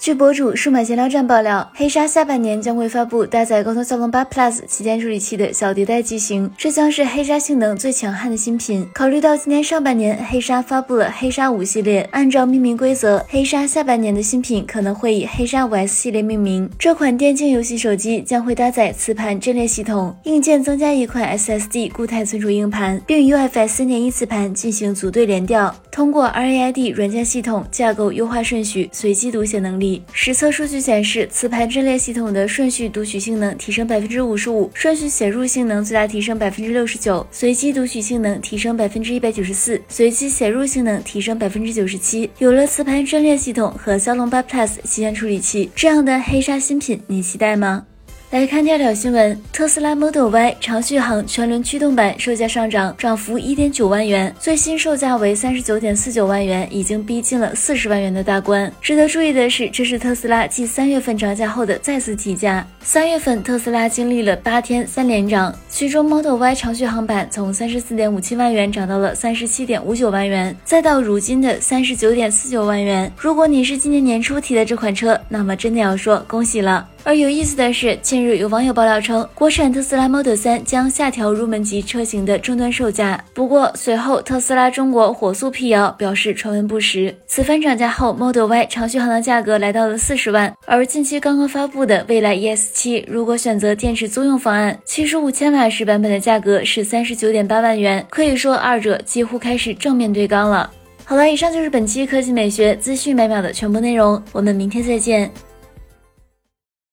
据博主数码闲聊站爆料，黑鲨下半年将会发布搭载高通骁龙八 Plus 旗舰处理器的小迭代机型，这将是黑鲨性能最强悍的新品。考虑到今年上半年黑鲨发布了黑鲨五系列，按照命名规则，黑鲨下半年的新品可能会以黑鲨五 S 系列命名。这款电竞游戏手机将会搭载磁盘阵列系统，硬件增加一块 SSD 固态存储硬盘，并与 UFS 三点一磁盘进行组队联调，通过 RAID 软件系统架构优化顺序、随机读写能力。实测数据显示，磁盘阵列系统的顺序读取性能提升百分之五十五，顺序写入性能最大提升百分之六十九，随机读取性能提升百分之一百九十四，随机写入性能提升百分之九十七。有了磁盘阵列系统和骁龙八 Plus 旗舰处理器，这样的黑鲨新品，你期待吗？来看第二条新闻，特斯拉 Model Y 长续航全轮驱动版售价上涨，涨幅一点九万元，最新售价为三十九点四九万元，已经逼近了四十万元的大关。值得注意的是，这是特斯拉继三月份涨价后的再次提价。三月份特斯拉经历了八天三连涨，其中 Model Y 长续航版从三十四点五七万元涨到了三十七点五九万元，再到如今的三十九点四九万元。如果你是今年年初提的这款车，那么真的要说恭喜了。而有意思的是，近日有网友爆料称，国产特斯拉 Model 3将下调入门级车型的终端售价。不过随后特斯拉中国火速辟谣，表示传闻不实。此番涨价后，Model Y 长续航的价格来到了四十万，而近期刚刚发布的蔚来 ES7，如果选择电池租用方案，七十五千瓦时版本的价格是三十九点八万元，可以说二者几乎开始正面对刚了。好了，以上就是本期科技美学资讯每秒的全部内容，我们明天再见。